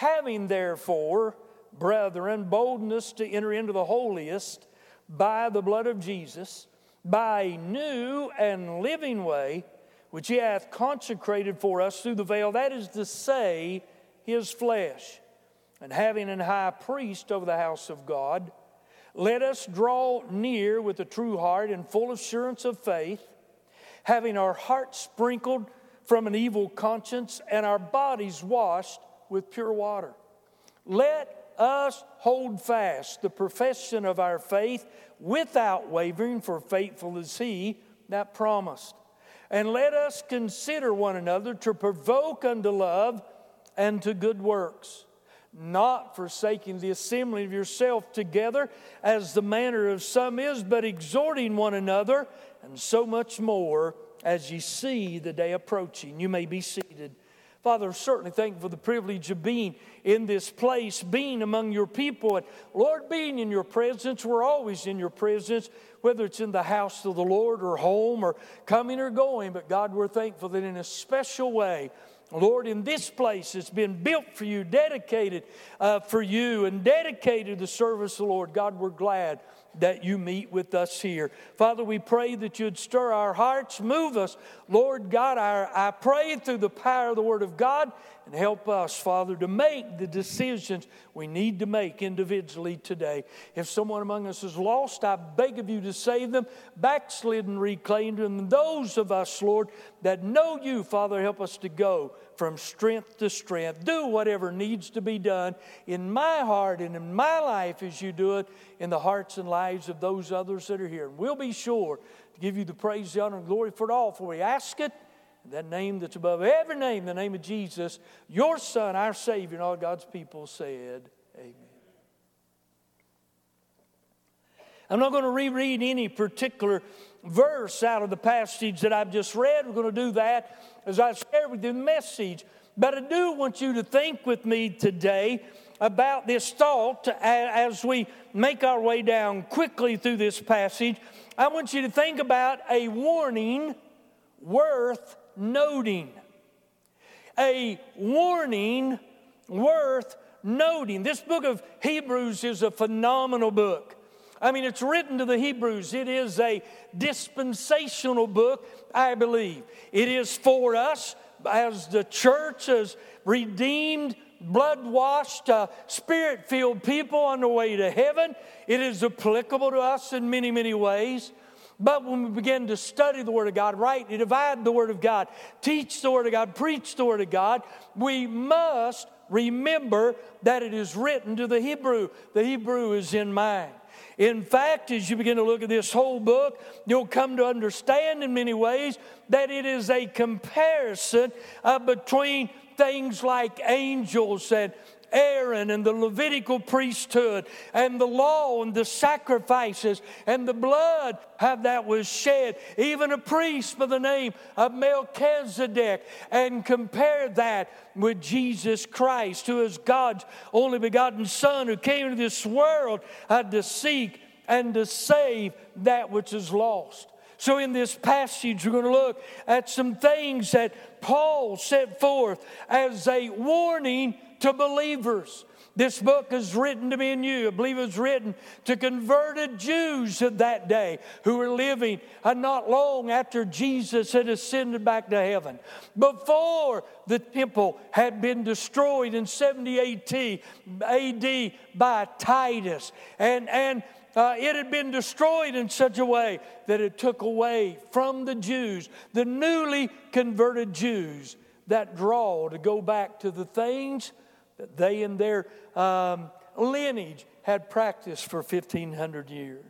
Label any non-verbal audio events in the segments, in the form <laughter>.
Having therefore, brethren, boldness to enter into the holiest by the blood of Jesus, by a new and living way, which he hath consecrated for us through the veil, that is to say, his flesh. And having an high priest over the house of God, let us draw near with a true heart and full assurance of faith, having our hearts sprinkled from an evil conscience and our bodies washed with pure water. Let us hold fast the profession of our faith without wavering, for faithful is he that promised. And let us consider one another to provoke unto love and to good works, not forsaking the assembling of yourself together, as the manner of some is, but exhorting one another, and so much more as ye see the day approaching. You may be seated. Father, certainly thank you for the privilege of being in this place, being among your people. And Lord, being in your presence, we're always in your presence, whether it's in the house of the Lord or home or coming or going. But God, we're thankful that in a special way, Lord, in this place it's been built for you, dedicated uh, for you, and dedicated to service the Lord. God, we're glad that you meet with us here. Father, we pray that you'd stir our hearts, move us. Lord God, I, I pray through the power of the Word of God and help us, Father, to make the decisions we need to make individually today. If someone among us is lost, I beg of you to save them, backslidden, reclaimed, and those of us, Lord, that know you, Father, help us to go from strength to strength. Do whatever needs to be done in my heart and in my life as you do it in the hearts and lives of those others that are here. And we'll be sure to give you the praise, the honor, and glory for it all, for we ask it in that name that's above every name, the name of Jesus, your Son, our Savior, and all God's people said, Amen. I'm not going to reread any particular verse out of the passage that I've just read. We're going to do that as I share with you the message. But I do want you to think with me today about this thought as we make our way down quickly through this passage. I want you to think about a warning worth noting. A warning worth noting. This book of Hebrews is a phenomenal book. I mean, it's written to the Hebrews. It is a dispensational book, I believe. It is for us as the church, as redeemed, blood washed, uh, spirit filled people on the way to heaven. It is applicable to us in many, many ways. But when we begin to study the Word of God, rightly divide the Word of God, teach the Word of God, preach the Word of God, we must remember that it is written to the Hebrew. The Hebrew is in mind. In fact, as you begin to look at this whole book, you'll come to understand in many ways that it is a comparison uh, between things like angels and Aaron and the Levitical priesthood and the law and the sacrifices and the blood that was shed, even a priest by the name of Melchizedek, and compare that with Jesus Christ, who is God's only begotten Son, who came into this world uh, to seek and to save that which is lost. So, in this passage, we're going to look at some things that Paul set forth as a warning to believers. This book is written to me and you. I believe it was written to converted Jews of that day who were living uh, not long after Jesus had ascended back to heaven. Before the temple had been destroyed in 70 AD by Titus. And, and uh, it had been destroyed in such a way that it took away from the Jews, the newly converted Jews, that draw to go back to the things that they and their um, lineage had practiced for 1,500 years.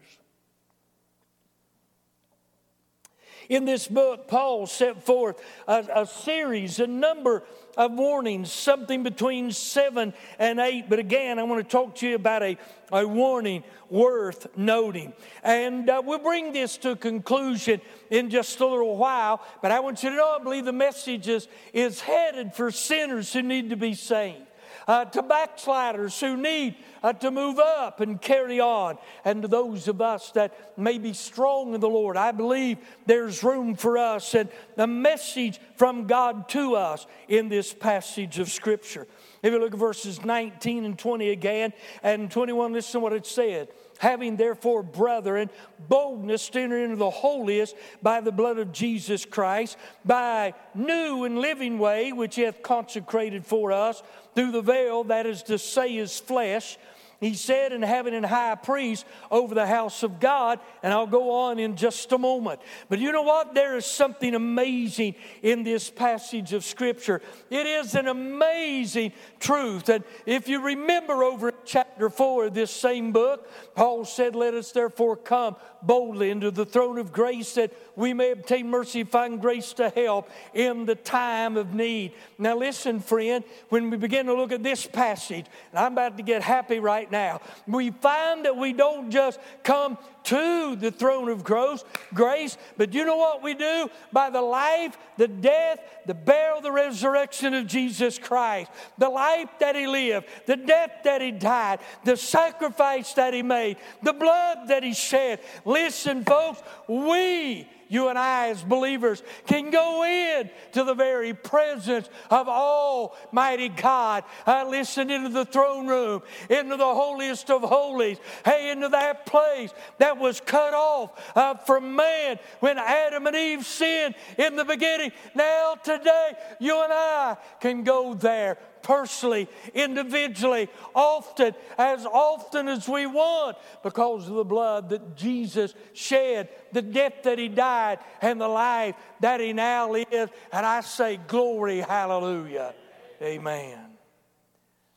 In this book, Paul set forth a, a, series, a number of warnings, something between seven and eight. But again, I want to talk to you about a, a warning worth noting. And uh, we'll bring this to a conclusion in just a little while. But I want you to know I believe the message is, is headed for sinners who need to be saved uh, to backsliders who need uh, to move up and carry on, and to those of us that may be strong in the Lord. I believe there's room for us and a message from God to us in this passage of Scripture. If you look at verses 19 and 20 again, and 21, listen to what it said. Having therefore, brethren, boldness to enter into the holiest by the blood of Jesus Christ, by new and living way which he hath consecrated for us through the veil, that is to say, his flesh he said, and having an high priest over the house of God, and I'll go on in just a moment. But you know what? There is something amazing in this passage of Scripture. It is an amazing truth. And if you remember over chapter 4 of this same book, Paul said, Let us therefore come boldly into the throne of grace that we may obtain mercy, find grace to help in the time of need. Now, listen, friend, when we begin to look at this passage, and I'm about to get happy right now, we find that we don't just come to the throne of grace. But you know what we do? By the life, the death, the burial, the resurrection of Jesus Christ, the life that he lived, the death that he died, the sacrifice that he made, the blood that he shed. Listen, folks, we you and I, as believers, can go in to the very presence of Almighty God. I listen into the throne room, into the holiest of holies, hey, into that place that was cut off uh, from man when Adam and Eve sinned in the beginning. Now, today, you and I can go there personally, individually, often, as often as we want, because of the blood that Jesus shed, the death that He died, and the life that He now lives. And I say, Glory, hallelujah. Amen.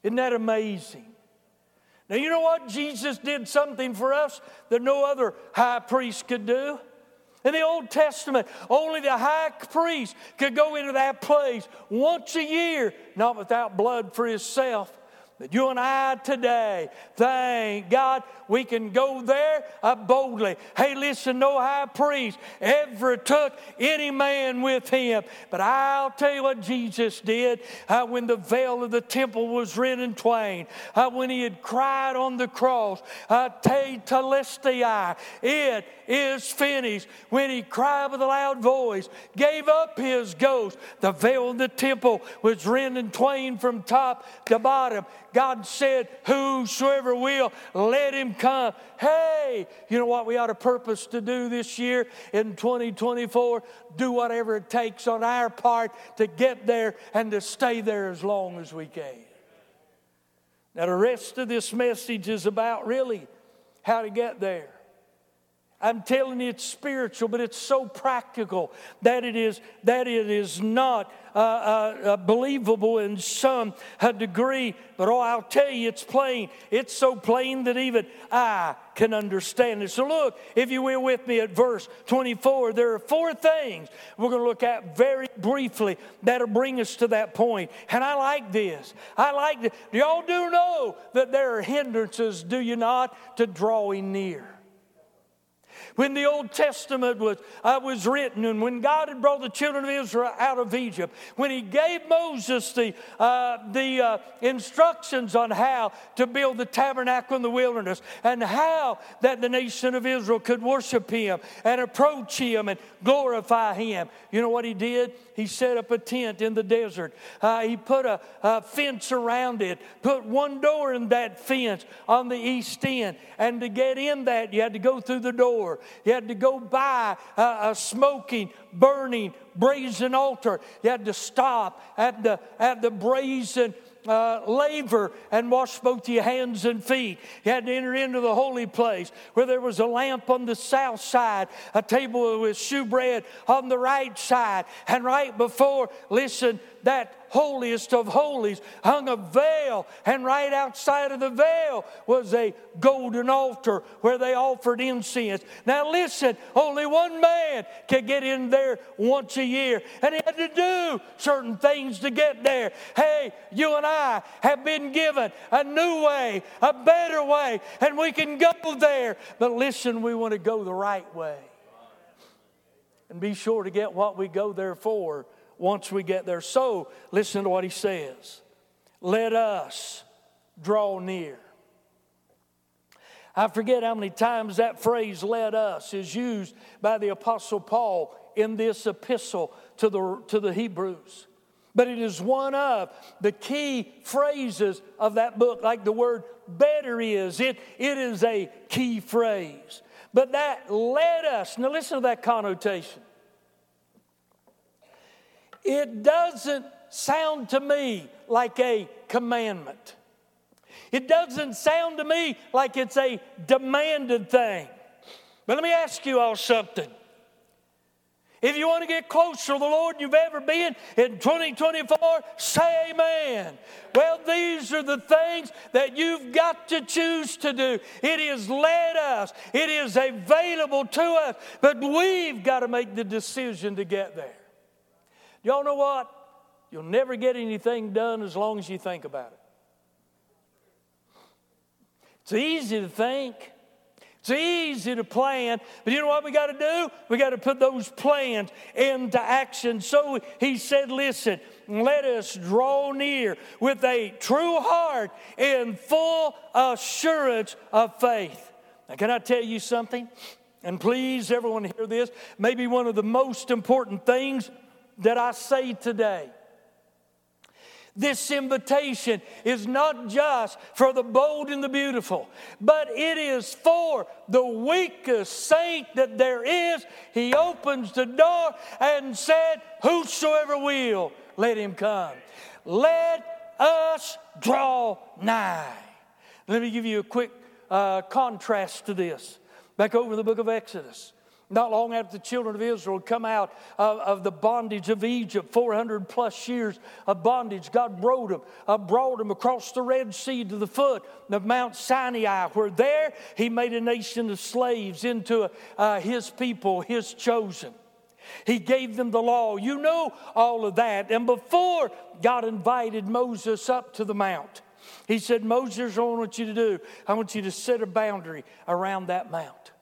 Isn't that amazing? Now, you know what? Jesus did something for us that no other high priest could do. In the Old Testament, only the high priest could go into that place once a year, not without blood for himself. But you and I today, thank God, we can go there uh, boldly. Hey, listen, no high priest ever took any man with him. But I'll tell you what Jesus did uh, when the veil of the temple was rent in twain, uh, when he had cried on the cross, uh, Tetelestai, it is finished. When he cried with a loud voice, gave up his ghost, the veil of the temple was rent in twain from top to bottom. God said, Whosoever will, let him come. Hey, you know what we ought to purpose to do this year in 2024? Do whatever it takes on our part to get there and to stay there as long as we can. Now, the rest of this message is about really how to get there. I'm telling you, it's spiritual, but it's so practical that it is that it is not uh, uh, uh, believable in some degree. But oh, I'll tell you, it's plain. It's so plain that even I can understand it. So look, if you will, with me at verse 24. There are four things we're going to look at very briefly that'll bring us to that point. And I like this. I like this. Y'all do know that there are hindrances, do you not, to drawing near. When the Old Testament was, uh, was written and when God had brought the children of Israel out of Egypt, when He gave Moses the, uh, the uh, instructions on how to build the tabernacle in the wilderness and how that the nation of Israel could worship Him and approach Him and glorify Him, you know what He did? He set up a tent in the desert. Uh, he put a, a fence around it, put one door in that fence on the east end. And to get in that, you had to go through the door. You had to go by a, a smoking, burning, brazen altar. You had to stop at the, at the brazen uh, laver and wash both your hands and feet. You had to enter into the holy place where there was a lamp on the south side, a table with shewbread on the right side, and right before, listen, that holiest of holies hung a veil, and right outside of the veil was a golden altar where they offered incense. Now, listen, only one man could get in there once a year, and he had to do certain things to get there. Hey, you and I have been given a new way, a better way, and we can go there. But listen, we want to go the right way. And be sure to get what we go there for once we get there. So, listen to what he says let us draw near. I forget how many times that phrase, let us, is used by the Apostle Paul in this epistle to the, to the Hebrews. but it is one of the key phrases of that book, like the word better is. It, it is a key phrase. But that led us, now listen to that connotation. It doesn't sound to me like a commandment. It doesn't sound to me like it's a demanded thing. But let me ask you all something. If you want to get closer to the Lord you've ever been in 2024, say amen. Well, these are the things that you've got to choose to do. It is led us, it is available to us, but we've got to make the decision to get there. Y'all know what? You'll never get anything done as long as you think about it. It's easy to think. It's easy to plan, but you know what we got to do? We got to put those plans into action. So he said, Listen, let us draw near with a true heart and full assurance of faith. Now, can I tell you something? And please, everyone, hear this. Maybe one of the most important things that I say today this invitation is not just for the bold and the beautiful, but it is for the weakest saint that there is. He opens the door and said, Whosoever will, let him come. Let us draw nigh. Let me give you a quick uh, contrast to this. Back over the book of Exodus. Not long after the children of Israel come out of, of, the bondage of Egypt, 400 plus years of bondage, God brought them, uh, brought them across the Red Sea to the foot of Mount Sinai, where there He made a nation of slaves into uh, His people, His chosen. He gave them the law. You know all of that. And before God invited Moses up to the mount, He said, Moses, I want you to do, I want you to set a boundary around that mount.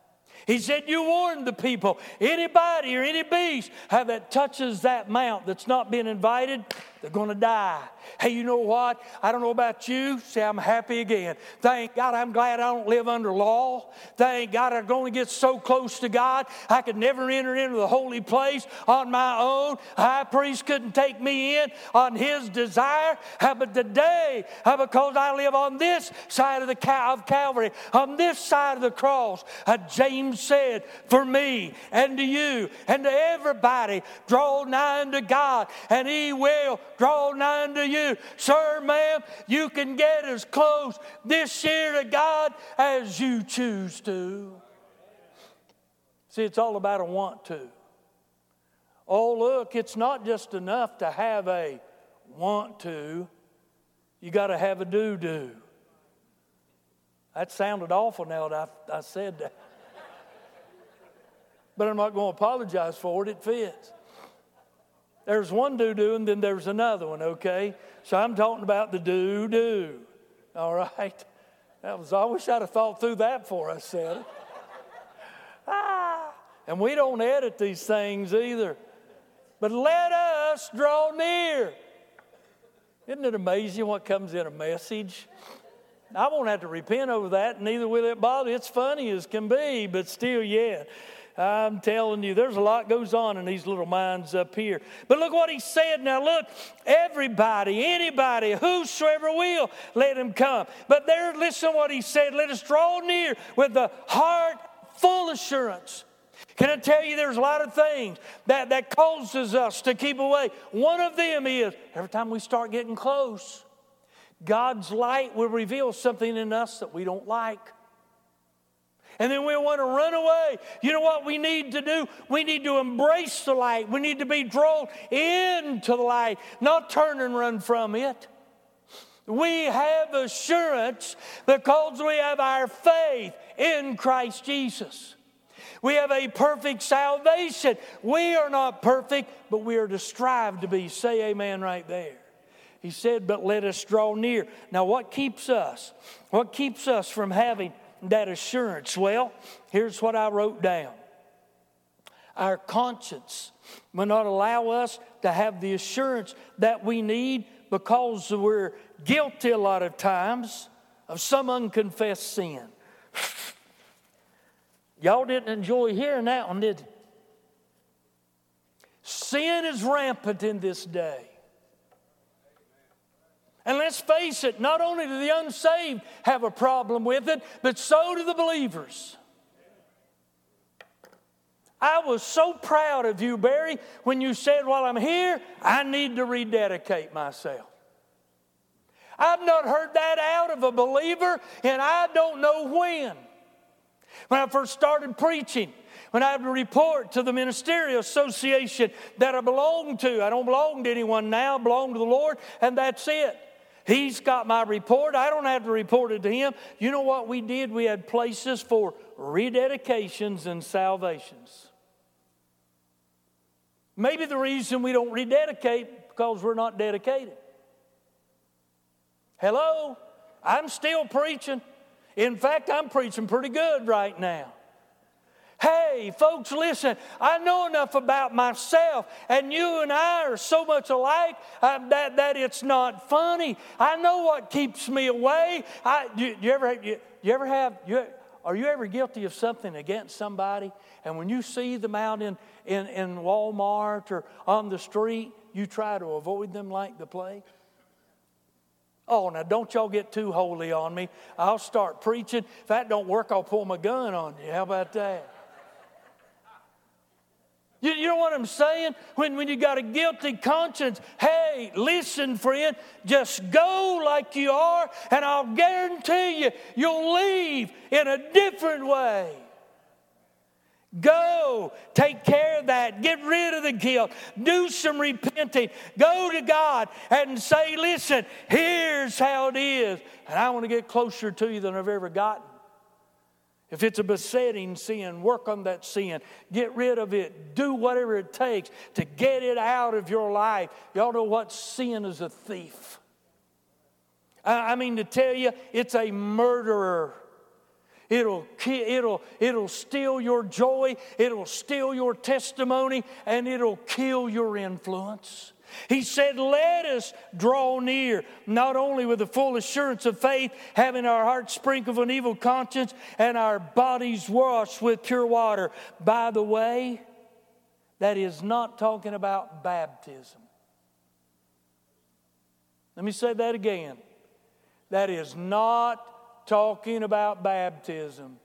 He said, You warn the people. Anybody or any beast that touches that mount that's not been invited, they're going to die. Hey, you know what? I don't know about you. Say, I'm happy again. Thank God I'm glad I don't live under law. Thank God I'm going to get so close to God I could never enter into the holy place on my own. High priest couldn't take me in on his desire. How But today, how because I live on this side of the Cal- of Calvary, on this side of the cross, uh, James said, for me and to you and to everybody, draw nigh unto God, and he will draw nigh unto you. Sir, ma'am, you can get as close this year to God as you choose to. See, it's all about a want to. Oh, look, it's not just enough to have a want to, you got to have a do do. That sounded awful now that I, I said that. but I'm not going to apologize for it, it fits. There's one do do, and then there's another one, okay? So I'm talking about the do do, all right? That was, I wish I'd have thought through that before I said it. <laughs> ah, and we don't edit these things either. But let us draw near. Isn't it amazing what comes in a message? I won't have to repent over that, neither will it bother. It's funny as can be, but still, yeah. I'm telling you, there's a lot goes on in these little minds up here. But look what he said. Now look, everybody, anybody, whosoever will, let him come. But there, listen what he said. Let us draw near with the heart full assurance. Can I tell you there's a lot of things that, that causes us to keep away? One of them is every time we start getting close, God's light will reveal something in us that we don't like and then we want to run away. You know what we need to do? We need to embrace the light. We need to be drawn into the light, not turn and run from it. We have assurance because we have our faith in Christ Jesus. We have a perfect salvation. We are not perfect, but we are to strive to be. Say amen right there. He said, But let us draw near. Now, what keeps us? What keeps us from having that assurance? Well, here's what I wrote down our conscience will not allow us to have the assurance that we need because we're guilty a lot of times of some unconfessed sin. <laughs> Y'all didn't enjoy hearing that one, did you? Sin is rampant in this day. And let's face it, not only do the unsaved have a problem with it, but so do the believers. I was so proud of you, Barry, when you said, While I'm here, I need to rededicate myself. I've not heard that out of a believer, and I don't know when. When I first started preaching, when I had to report to the ministerial association that I belong to, I don't belong to anyone now, I belong to the Lord, and that's it. He's got my report. I don't have to report it to him. You know what we did? We had places for rededications and salvations. Maybe the reason we don't rededicate because we're not dedicated. Hello? I'm still preaching. In fact, I'm preaching pretty good right now. Hey, folks, listen, I know enough about myself, and you and I are so much alike uh, that, that it's not funny. I know what keeps me away. I, you, you, ever, you, you ever have, you, are you ever guilty of something against somebody, and when you see them out in, in, in Walmart or on the street, you try to avoid them like the plague? Oh, now don't y'all get too holy on me. I'll start preaching. If that don't work, I'll pull my gun on you. How about that? You, you know what I'm saying? When, when you got a guilty conscience, hey, listen, friend, just go like you are, and I'll guarantee you, you'll leave in a different way. Go, take care of that, get rid of the guilt, do some repenting, go to God and say, Listen, here's how it is, and I want to get closer to you than I've ever gotten. If it's a besetting sin, work on that sin. Get rid of it. Do whatever it takes to get it out of your life. Y'all know what sin is a thief. I mean, to tell you, it's a murderer. It'll, it'll, it'll steal your joy, it'll steal your testimony, and it'll kill your influence. He said, Let us draw near, not only with the full assurance of faith, having our hearts sprinkled of an evil conscience and our bodies washed with pure water. By the way, that is not talking about baptism. Let me say that again. That is not talking about baptism.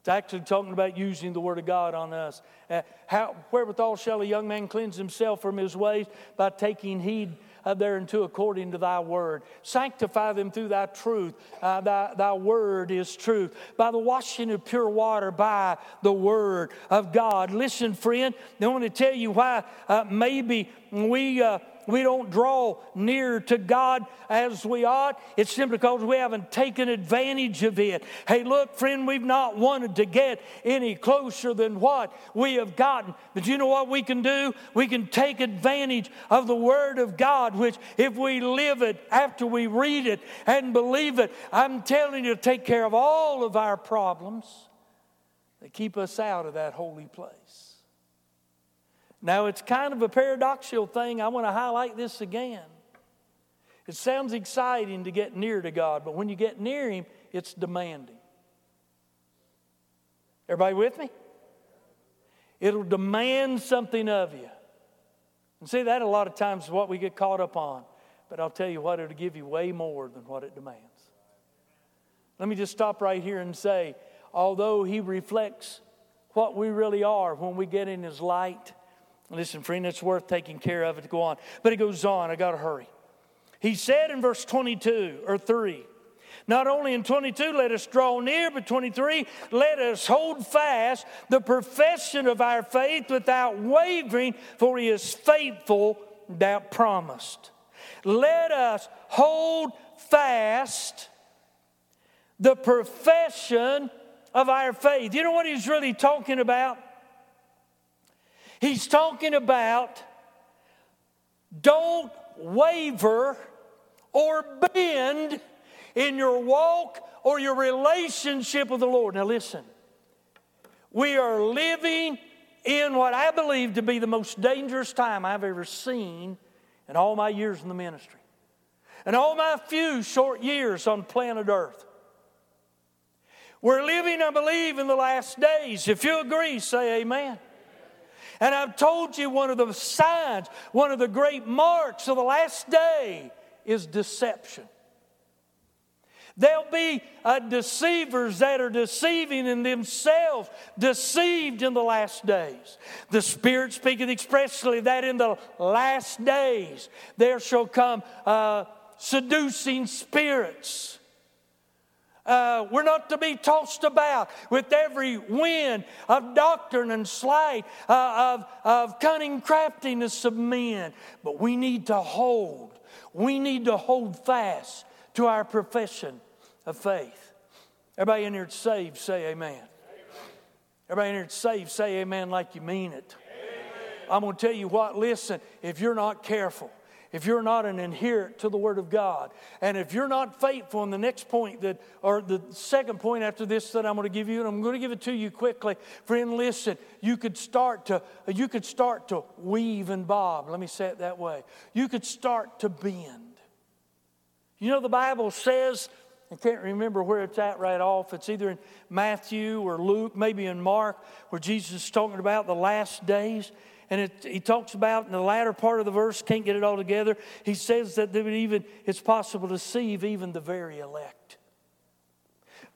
It's actually talking about using the Word of God on us. Uh, how, wherewithal shall a young man cleanse himself from his ways? By taking heed thereunto according to thy word. Sanctify them through thy truth. Uh, thy, thy word is truth. By the washing of pure water, by the word of God. Listen, friend, I want to tell you why uh, maybe we uh, we don't draw near to God as we ought, it's simply because we haven't taken advantage of it. Hey, look, friend, we've not wanted to get any closer than what we have gotten. But you know what we can do? We can take advantage of the Word of God, which, if we live it after we read it and believe it, I'm telling you take care of all of our problems that keep us out of that holy place. Now, it's kind of a paradoxical thing. I want to highlight this again. It sounds exciting to get near to God, but when you get near Him, it's demanding. Everybody with me? It'll demand something of you. And see, that a lot of times is what we get caught up on. But I'll tell you what, it'll give you way more than what it demands. Let me just stop right here and say, although He reflects what we really are when we get in His light, Listen, friend, it's worth taking care of it to go on. But it goes on, I got to hurry. He said in verse 22 or 3, not only in 22, let us draw near, but 23, let us hold fast the profession of our faith without wavering, for he is faithful that promised. Let us hold fast the profession of our faith. You know what he's really talking about? He's talking about don't waver or bend in your walk or your relationship with the Lord. Now, listen, we are living in what I believe to be the most dangerous time I've ever seen in all my years in the ministry, and all my few short years on planet Earth. We're living, I believe, in the last days. If you agree, say amen. And I've told you one of the signs, one of the great marks of the last day is deception. There'll be uh, deceivers that are deceiving in themselves, deceived in the last days. The Spirit speaketh expressly that in the last days there shall come uh, seducing spirits. Uh, we're not to be tossed about with every wind of doctrine and sleight, uh, of, of cunning craftiness of men. But we need to hold, we need to hold fast to our profession of faith. Everybody in here saved, say amen. amen. Everybody in here saved, say amen like you mean it. Amen. I'm going to tell you what, listen, if you're not careful, if you're not an adherent to the Word of God, and if you're not faithful in the next point that, or the second point after this that I'm going to give you, and I'm going to give it to you quickly, friend. Listen, you could start to you could start to weave and bob. Let me say it that way. You could start to bend. You know the Bible says I can't remember where it's at right off. It's either in Matthew or Luke, maybe in Mark, where Jesus is talking about the last days. And it, he talks about in the latter part of the verse, can't get it all together. He says that even it's possible to deceive even the very elect.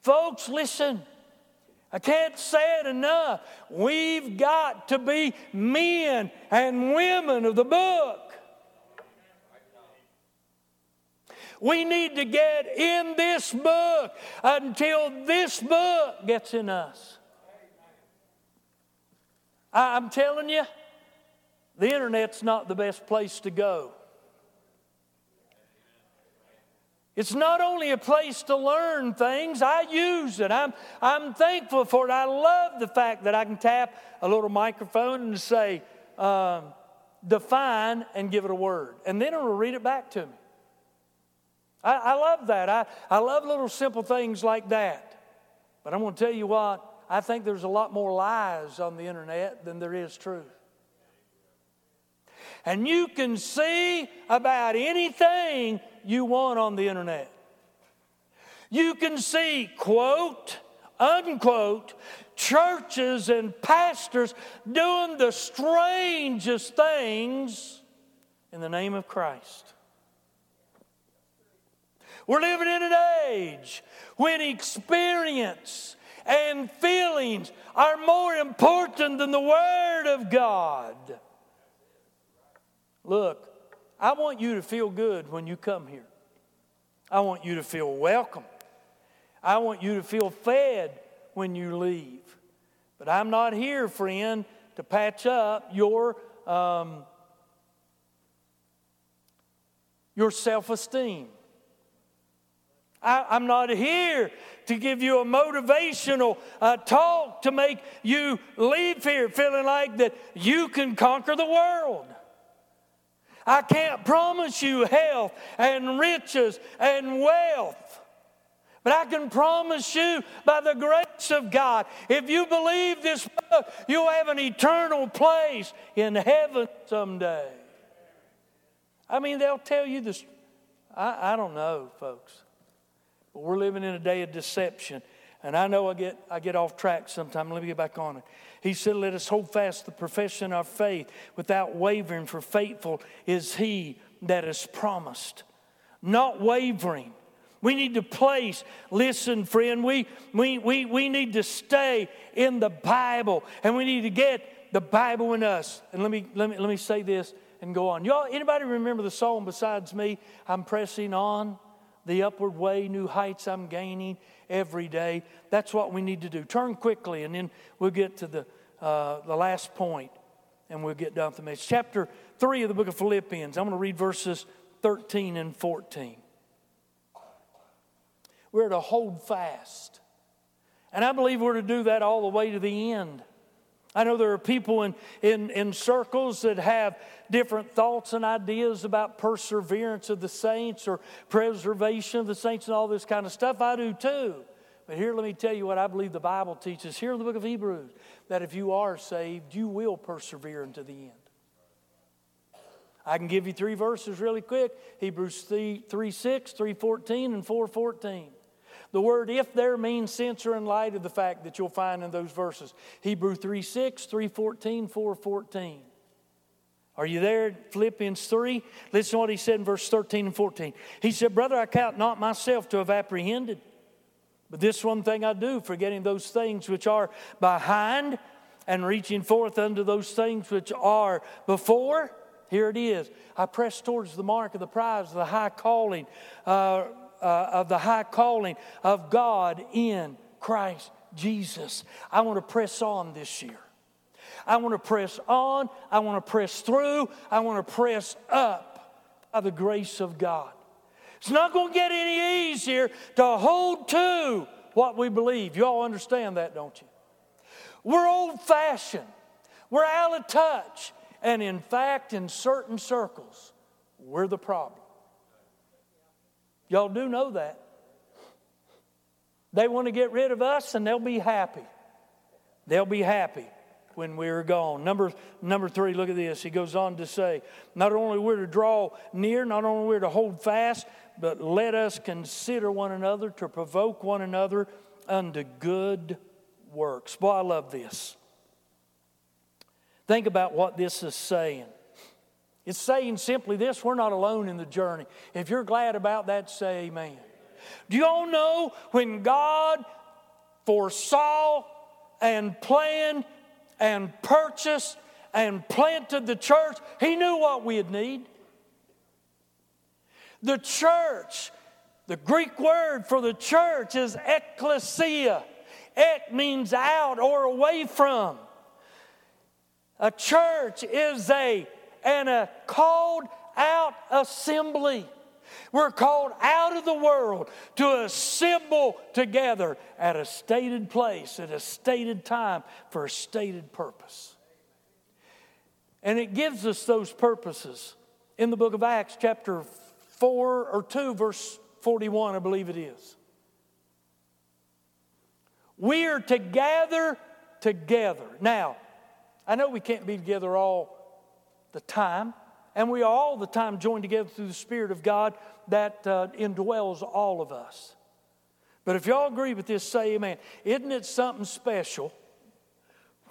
Folks, listen. I can't say it enough. We've got to be men and women of the book. We need to get in this book until this book gets in us. I'm telling you, the internet's not the best place to go. It's not only a place to learn things, I use it. I'm, I'm thankful for it. I love the fact that I can tap a little microphone and say, um, define and give it a word. And then it'll read it back to me. I, I love that. I, I love little simple things like that. But I'm going to tell you what, I think there's a lot more lies on the internet than there is truth. And you can see about anything you want on the internet. You can see, quote, unquote, churches and pastors doing the strangest things in the name of Christ. We're living in an age when experience and feelings are more important than the Word of God. Look, I want you to feel good when you come here. I want you to feel welcome. I want you to feel fed when you leave. But I'm not here, friend, to patch up your, um, your self esteem. I, am not here to give you a motivational uh, talk to make you leave here feeling like that you can conquer the world. I can't promise you health and riches and wealth. But I can promise you by the grace of God, if you believe this you'll have an eternal place in heaven someday. I mean, they'll tell you this. I, I don't know, folks. But we're living in a day of deception. And I know I get, I get off track sometimes. Let me get back on it. He said, Let us hold fast the profession of faith without wavering, for faithful is he that is promised. Not wavering. We need to place, listen, friend, we, we, we, we need to stay in the Bible and we need to get the Bible in us. And let me, let me, let me say this and go on. Y'all, anybody remember the song besides me? I'm pressing on the upward way, new heights I'm gaining every day. That's what we need to do. Turn quickly, and then we'll get to the, uh, the last point, and we'll get done with the message. Chapter 3 of the book of Philippians. I'm going to read verses 13 and 14. We're to hold fast. And I believe we're to do that all the way to the end. I know there are people in, in, in circles that have different thoughts and ideas about perseverance of the saints or preservation of the saints and all this kind of stuff. I do too. But here, let me tell you what I believe the Bible teaches here in the book of Hebrews that if you are saved, you will persevere unto the end. I can give you three verses really quick Hebrews 3, 3 6, 3 14, and 4 14. The word if there means censor in light of the fact that you'll find in those verses. Hebrew 3 6, 3 14, 4 14. Are you there? Philippians 3. Listen to what he said in verse 13 and 14. He said, Brother, I count not myself to have apprehended. But this one thing I do, forgetting those things which are behind and reaching forth unto those things which are before. Here it is. I press towards the mark of the prize of the high calling, uh, uh, of the high calling of God in Christ Jesus. I want to press on this year. I want to press on. I want to press through. I want to press up by the grace of God. It's not going to get any easier to hold to what we believe. You all understand that, don't you? We're old fashioned, we're out of touch. And in fact, in certain circles, we're the problem. Y'all do know that. They want to get rid of us and they'll be happy. They'll be happy when we are gone. Number, number three, look at this. He goes on to say, not only we're to draw near, not only we're to hold fast, but let us consider one another to provoke one another unto good works. Boy, I love this. Think about what this is saying. It's saying simply this we're not alone in the journey. If you're glad about that, say amen. Do you all know when God foresaw and planned and purchased and planted the church, He knew what we'd need. The church, the Greek word for the church is ecclesia. Ek means out or away from. A church is a and a called out assembly. We're called out of the world to assemble together at a stated place, at a stated time, for a stated purpose. And it gives us those purposes in the book of Acts, chapter 4 or 2, verse 41, I believe it is. We are to gather together. Now, I know we can't be together all the time, and we are all the time joined together through the Spirit of God that uh, indwells all of us. But if y'all agree with this, say amen. Isn't it something special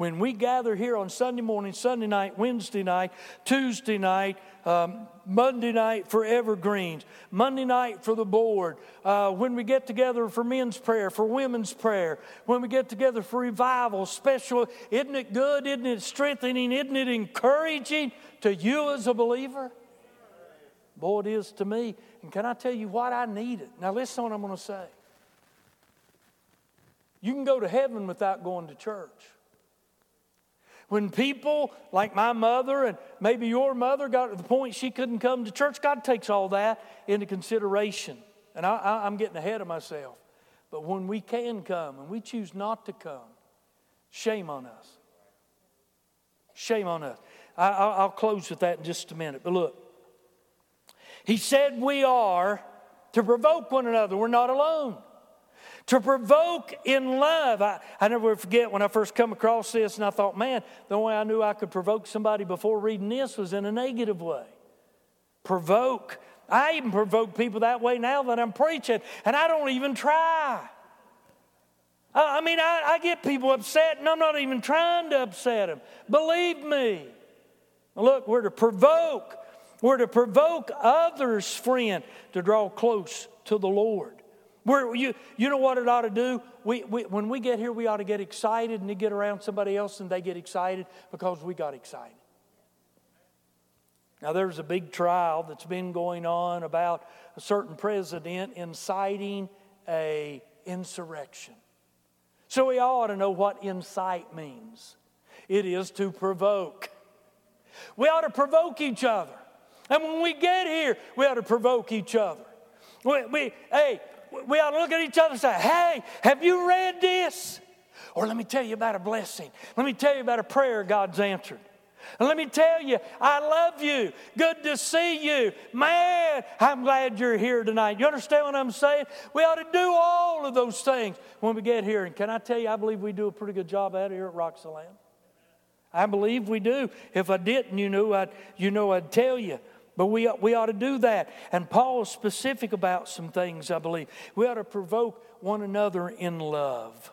when we gather here on Sunday morning, Sunday night, Wednesday night, Tuesday night, um, Monday night for evergreens, Monday night for the board, uh, when we get together for men's prayer, for women's prayer, when we get together for revival, special, isn't it good? Isn't it strengthening? Isn't it encouraging to you as a believer? Boy, it is to me. And can I tell you what? I need it. Now, listen to what I'm going to say. You can go to heaven without going to church. When people like my mother and maybe your mother got to the point she couldn't come to church, God takes all that into consideration. And I, am getting ahead of myself. But when we can come and we choose not to come, shame on us. Shame on us. I, will close with that in just a minute. But look, he said we are to provoke one another. We're not alone to provoke in love. I, I never forget when I first come across this, and I thought, man, the way I knew I could provoke somebody before reading this was in a negative way. Provoke. I even provoke people that way now that I'm preaching, and I don't even try. I, I mean, I, I get people upset, and I'm not even trying to upset them. Believe me. Look, we're to provoke. We're to provoke others, friend, to draw close to the Lord. We're, you, you know what it ought to do? We, we, when we get here, we ought to get excited and to get around somebody else and they get excited because we got excited. Now, there's a big trial that's been going on about a certain president inciting a insurrection. So we all ought to know what incite means. It is to provoke. We ought to provoke each other. And when we get here, we ought to provoke each other. We, we, hey, we ought to look at each other and say, Hey, have you read this? Or let me tell you about a blessing. Let me tell you about a prayer God's answered. And let me tell you, I love you. Good to see you. Man, I'm glad you're here tonight. You understand what I'm saying? We ought to do all of those things when we get here. And can I tell you, I believe we do a pretty good job out here at Roxaland. I believe we do. If I didn't, you know, I'd, you know, I'd tell you. But we, we ought to do that. And Paul is specific about some things, I believe. We ought to provoke one another in love.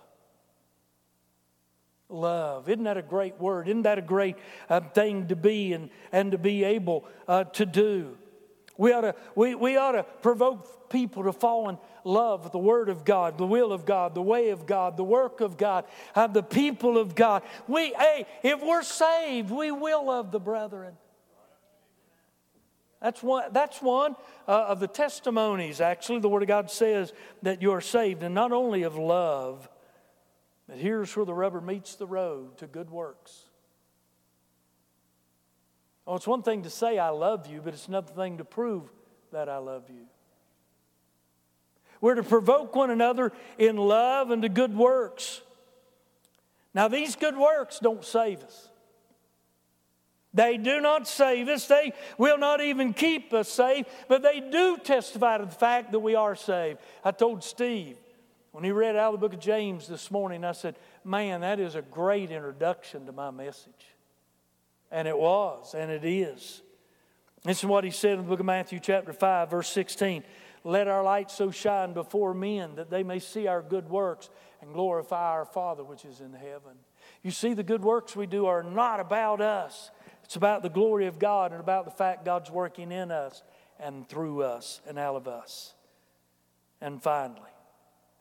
Love. Isn't that a great word? Isn't that a great uh, thing to be and, and to be able uh, to do? We ought to, we, we ought to provoke people to fall in love with the Word of God, the will of God, the way of God, the work of God, uh, the people of God. We, hey, if we're saved, we will love the brethren. That's one, that's one uh, of the testimonies, actually, the Word of God says that you're saved, and not only of love, but here's where the rubber meets the road to good works. Oh, it's one thing to say I love you, but it's another thing to prove that I love you. We're to provoke one another in love and to good works. Now, these good works don't save us. They do not save us. They will not even keep us safe, but they do testify to the fact that we are saved. I told Steve when he read out of the book of James this morning, I said, Man, that is a great introduction to my message. And it was, and it is. This is what he said in the book of Matthew, chapter 5, verse 16. Let our light so shine before men that they may see our good works and glorify our Father which is in heaven. You see, the good works we do are not about us, it's about the glory of God and about the fact God's working in us and through us and out of us. And finally,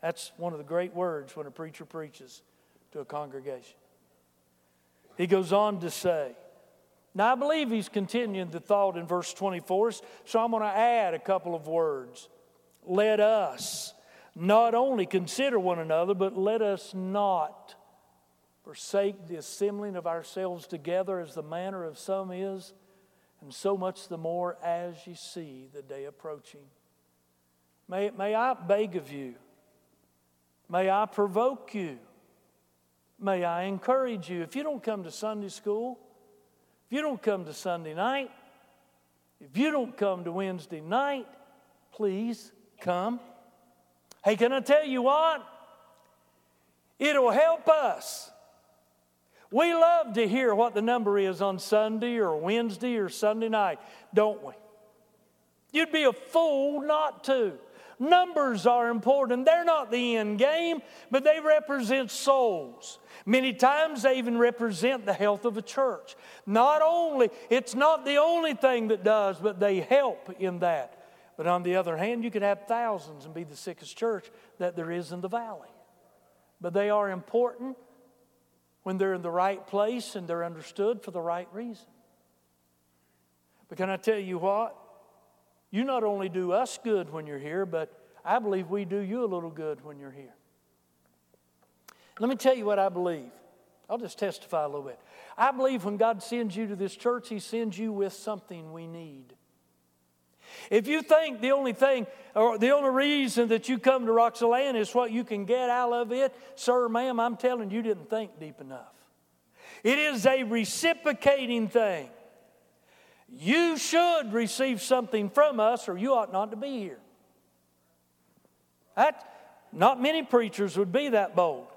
that's one of the great words when a preacher preaches to a congregation. He goes on to say, now I believe he's continuing the thought in verse 24, so I'm going to add a couple of words. Let us not only consider one another, but let us not forsake the assembling of ourselves together as the manner of some is, and so much the more as ye see the day approaching. May, may I beg of you, may I provoke you, may I encourage you. If you don't come to Sunday school, if you don't come to Sunday night, if you don't come to Wednesday night, please come. Hey, can I tell you what? It'll help us we love to hear what the number is on Sunday or Wednesday or Sunday night, don't we? You'd be a fool not to. Numbers are important. They're not the end game, but they represent souls. Many times they even represent the health of a church. Not only, it's not the only thing that does, but they help in that. But on the other hand, you could have thousands and be the sickest church that there is in the valley. But they are important when they're in the right place and they're understood for the right reason. But can I tell you what? You not only do us good when you're here, but I believe we do you a little good when you're here. Let me tell you what I believe. I'll just testify a little bit. I believe when God sends you to this church, He sends you with something we need. If you think the only thing or the only reason that you come to Roxalana is what you can get out of it, sir, ma'am, I'm telling you, you didn't think deep enough. It is a reciprocating thing. You should receive something from us, or you ought not to be here. That, not many preachers would be that bold.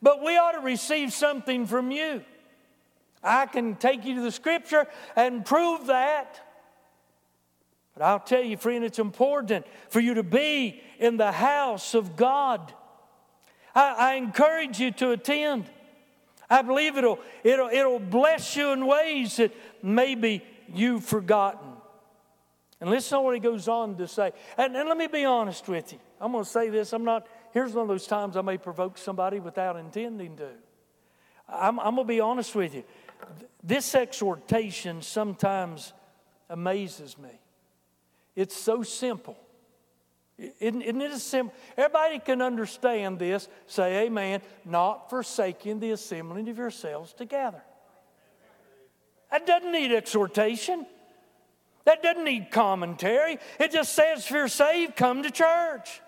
But we ought to receive something from you. I can take you to the scripture and prove that. But I'll tell you, friend, it's important for you to be in the house of God. I, I encourage you to attend. I believe it'll, it'll, it'll bless you in ways that maybe you've forgotten. And listen to what he goes on to say. And, and let me be honest with you. I'm going to say this. I'm not, here's one of those times I may provoke somebody without intending to. I'm, I'm going to be honest with you. This exhortation sometimes amazes me. It's so simple. Isn't, isn't it simple? Everybody can understand this. Say amen. Not forsaking the assembling of yourselves together. That doesn't need exhortation. That doesn't need commentary. It just says, if you're saved, come to church.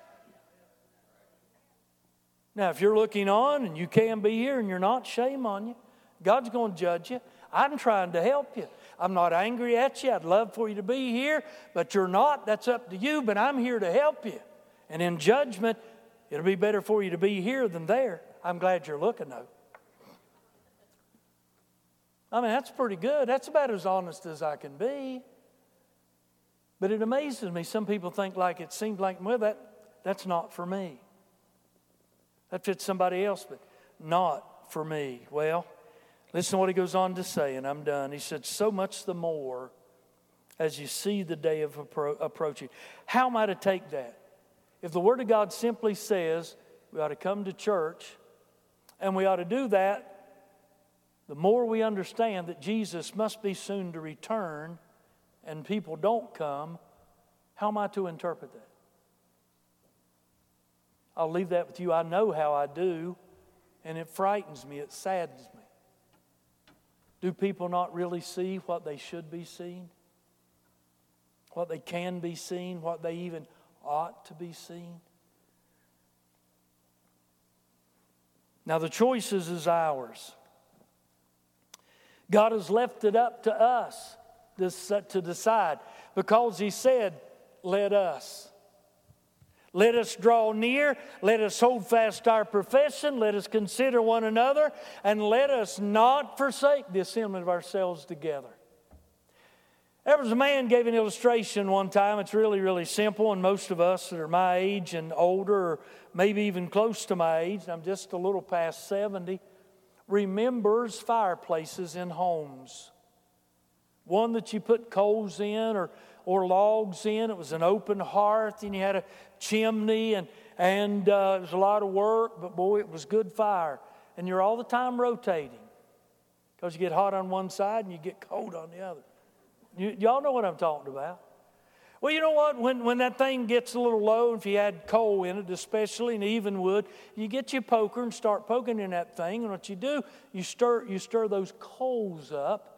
Now, if you're looking on and you can be here and you're not, shame on you. God's going to judge you. I'm trying to help you. I'm not angry at you. I'd love for you to be here, but you're not. That's up to you, but I'm here to help you. And in judgment, it'll be better for you to be here than there. I'm glad you're looking, though. I mean, that's pretty good. That's about as honest as I can be. But it amazes me. Some people think like it seems like, well, that, that's not for me. That fits somebody else, but not not for me. Well, listen to what he goes on to say, and I'm done. He said, So much the more as you see the day of appro- approaching. How am I to take that? If the Word of God simply says we ought to come to church and we ought to do that, the more we understand that Jesus must be soon to return and people don't come, how am I to interpret that? I'll leave that with you. I know how I do, and it frightens me, it saddens me. Do people not really see what they should be seeing? What they can be seen? What they even ought to be seen? Now, the choice is ours. God has left it up to us to decide because He said, Let us. Let us draw near. Let us hold fast our profession. Let us consider one another. And let us not forsake the assembling of ourselves together. There was a man gave an illustration one time. It's really, really simple, and most of us that are my age and older, or maybe even close to my age, I'm just a little past 70, remembers fireplaces in homes. One that you put coals in or, or logs in. It was an open hearth, and you had a chimney, and, and uh, it was a lot of work, but boy, it was good fire. And you're all the time rotating because you get hot on one side and you get cold on the other. You, y'all know what I'm talking about. Well, you know what? When, when that thing gets a little low, if you add coal in it, especially, and even wood, you get your poker and start poking in that thing. And what you do, you stir, you stir those coals up.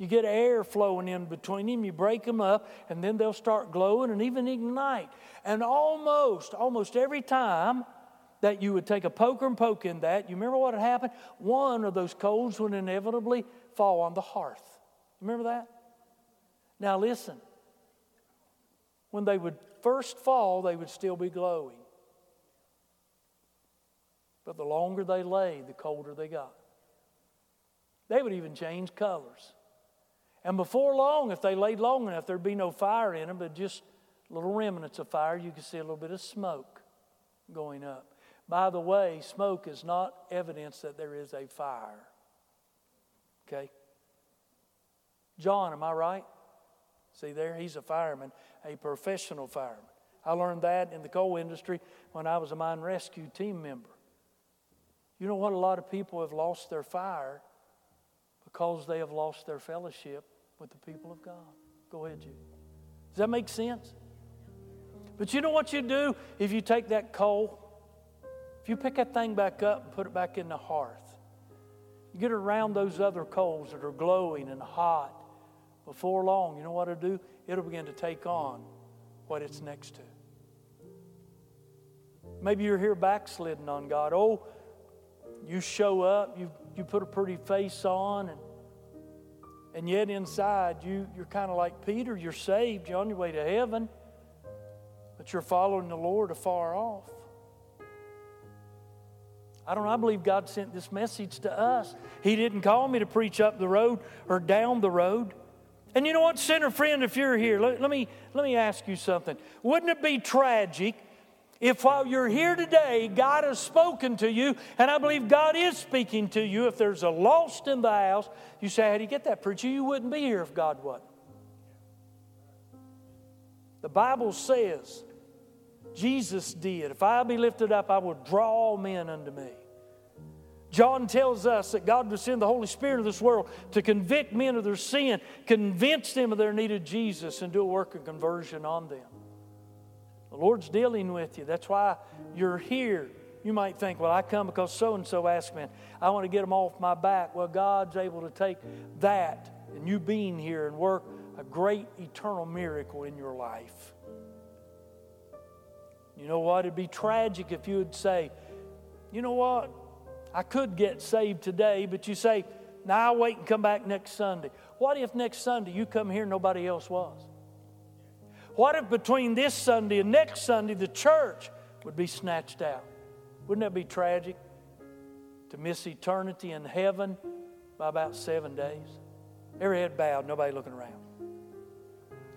You get air flowing in between them, you break them up, and then they'll start glowing and even ignite. And almost, almost every time that you would take a poker and poke in that, you remember what had happened? One of those coals would inevitably fall on the hearth. Remember that? Now listen when they would first fall, they would still be glowing. But the longer they lay, the colder they got. They would even change colors. And before long, if they laid long enough, there'd be no fire in them, but just little remnants of fire. You could see a little bit of smoke going up. By the way, smoke is not evidence that there is a fire. Okay? John, am I right? See there? He's a fireman a professional fireman. I learned that in the coal industry when I was a mine rescue team member. You know what? A lot of people have lost their fire because they have lost their fellowship with the people of God. Go ahead, Jude. Does that make sense? But you know what you do if you take that coal? If you pick that thing back up and put it back in the hearth, you get around those other coals that are glowing and hot. Before long, you know what it'll do? it'll begin to take on what it's next to. Maybe you're here backslidden on God. Oh, you show up, you, you put a pretty face on, and, and yet inside you, you're kind of like Peter. You're saved, you're on your way to heaven, but you're following the Lord afar off. I don't know. I believe God sent this message to us. He didn't call me to preach up the road or down the road. And you know what, sinner friend, if you're here, let, let, me, let me ask you something. Wouldn't it be tragic if while you're here today, God has spoken to you, and I believe God is speaking to you, if there's a lost in the house, you say, How do you get that, preacher? You wouldn't be here if God wasn't. The Bible says, Jesus did. If I be lifted up, I will draw men unto me. John tells us that God would send the Holy Spirit of this world to convict men of their sin, convince them of their need of Jesus, and do a work of conversion on them. The Lord's dealing with you. That's why you're here. You might think, well, I come because so and so asked me. I want to get them off my back. Well, God's able to take that and you being here and work a great eternal miracle in your life. You know what? It'd be tragic if you would say, you know what? I could get saved today, but you say, now I'll wait and come back next Sunday. What if next Sunday you come here and nobody else was? What if between this Sunday and next Sunday the church would be snatched out? Wouldn't that be tragic? To miss eternity in heaven by about seven days? Every head bowed, nobody looking around.